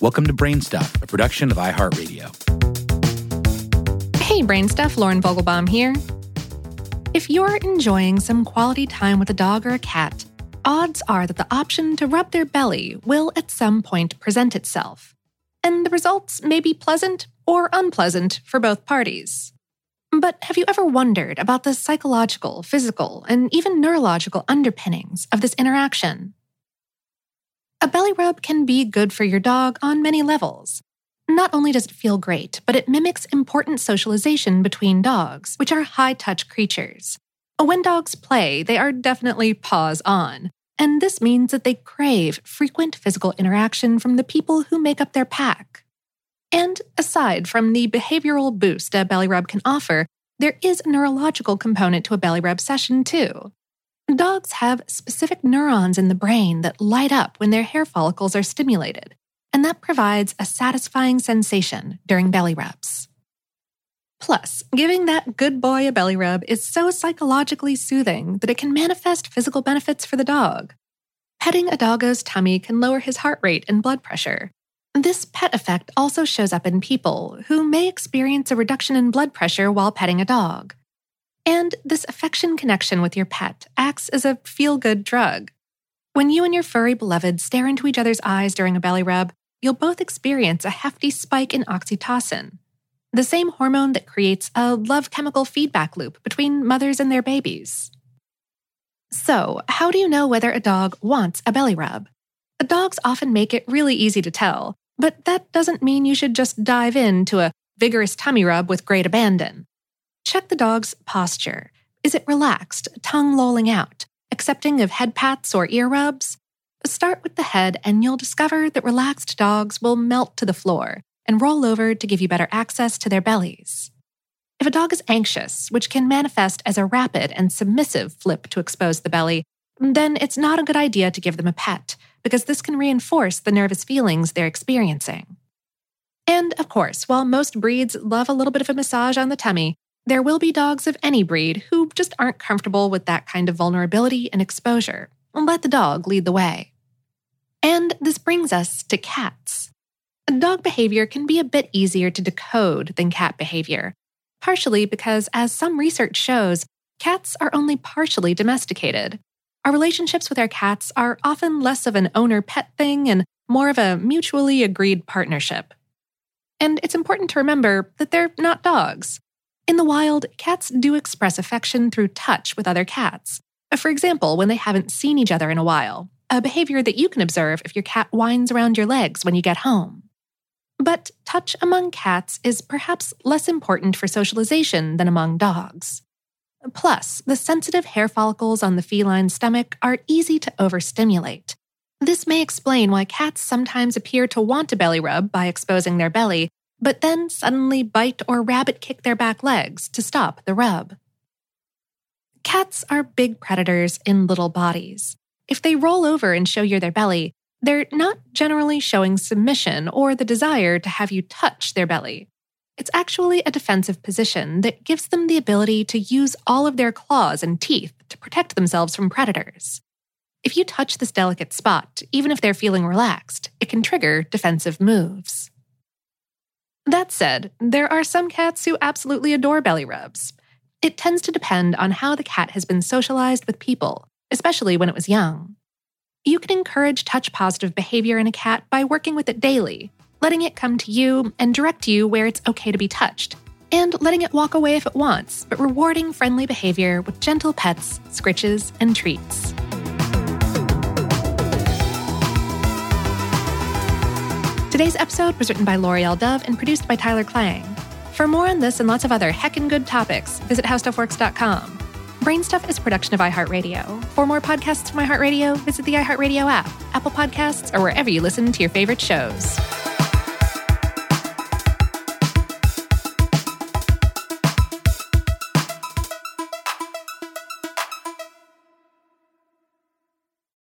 Welcome to Brainstuff, a production of iHeartRadio. Hey, Brainstuff, Lauren Vogelbaum here. If you're enjoying some quality time with a dog or a cat, odds are that the option to rub their belly will at some point present itself. And the results may be pleasant or unpleasant for both parties. But have you ever wondered about the psychological, physical, and even neurological underpinnings of this interaction? A belly rub can be good for your dog on many levels. Not only does it feel great, but it mimics important socialization between dogs, which are high touch creatures. When dogs play, they are definitely paws on, and this means that they crave frequent physical interaction from the people who make up their pack. And aside from the behavioral boost a belly rub can offer, there is a neurological component to a belly rub session too. Dogs have specific neurons in the brain that light up when their hair follicles are stimulated, and that provides a satisfying sensation during belly rubs. Plus, giving that good boy a belly rub is so psychologically soothing that it can manifest physical benefits for the dog. Petting a doggo's tummy can lower his heart rate and blood pressure. This pet effect also shows up in people who may experience a reduction in blood pressure while petting a dog. And this affection connection with your pet acts as a feel good drug. When you and your furry beloved stare into each other's eyes during a belly rub, you'll both experience a hefty spike in oxytocin, the same hormone that creates a love chemical feedback loop between mothers and their babies. So, how do you know whether a dog wants a belly rub? Dogs often make it really easy to tell, but that doesn't mean you should just dive into a vigorous tummy rub with great abandon. Check the dog's posture. Is it relaxed, tongue lolling out, accepting of head pats or ear rubs? Start with the head, and you'll discover that relaxed dogs will melt to the floor and roll over to give you better access to their bellies. If a dog is anxious, which can manifest as a rapid and submissive flip to expose the belly, then it's not a good idea to give them a pet, because this can reinforce the nervous feelings they're experiencing. And of course, while most breeds love a little bit of a massage on the tummy, there will be dogs of any breed who just aren't comfortable with that kind of vulnerability and exposure. Let the dog lead the way. And this brings us to cats. Dog behavior can be a bit easier to decode than cat behavior, partially because, as some research shows, cats are only partially domesticated. Our relationships with our cats are often less of an owner pet thing and more of a mutually agreed partnership. And it's important to remember that they're not dogs. In the wild, cats do express affection through touch with other cats. Uh, for example, when they haven't seen each other in a while, a behavior that you can observe if your cat whines around your legs when you get home. But touch among cats is perhaps less important for socialization than among dogs. Plus, the sensitive hair follicles on the feline stomach are easy to overstimulate. This may explain why cats sometimes appear to want a belly rub by exposing their belly, but then suddenly bite or rabbit kick their back legs to stop the rub. Cats are big predators in little bodies. If they roll over and show you their belly, they're not generally showing submission or the desire to have you touch their belly. It's actually a defensive position that gives them the ability to use all of their claws and teeth to protect themselves from predators. If you touch this delicate spot, even if they're feeling relaxed, it can trigger defensive moves. That said, there are some cats who absolutely adore belly rubs. It tends to depend on how the cat has been socialized with people, especially when it was young. You can encourage touch positive behavior in a cat by working with it daily, letting it come to you and direct you where it's okay to be touched, and letting it walk away if it wants, but rewarding friendly behavior with gentle pets, scritches, and treats. Today's episode was written by Laurie L. Dove and produced by Tyler Klang. For more on this and lots of other heckin' good topics, visit howstuffworks.com. Brainstuff is a production of iHeartRadio. For more podcasts from iHeartRadio, visit the iHeartRadio app, Apple Podcasts, or wherever you listen to your favorite shows.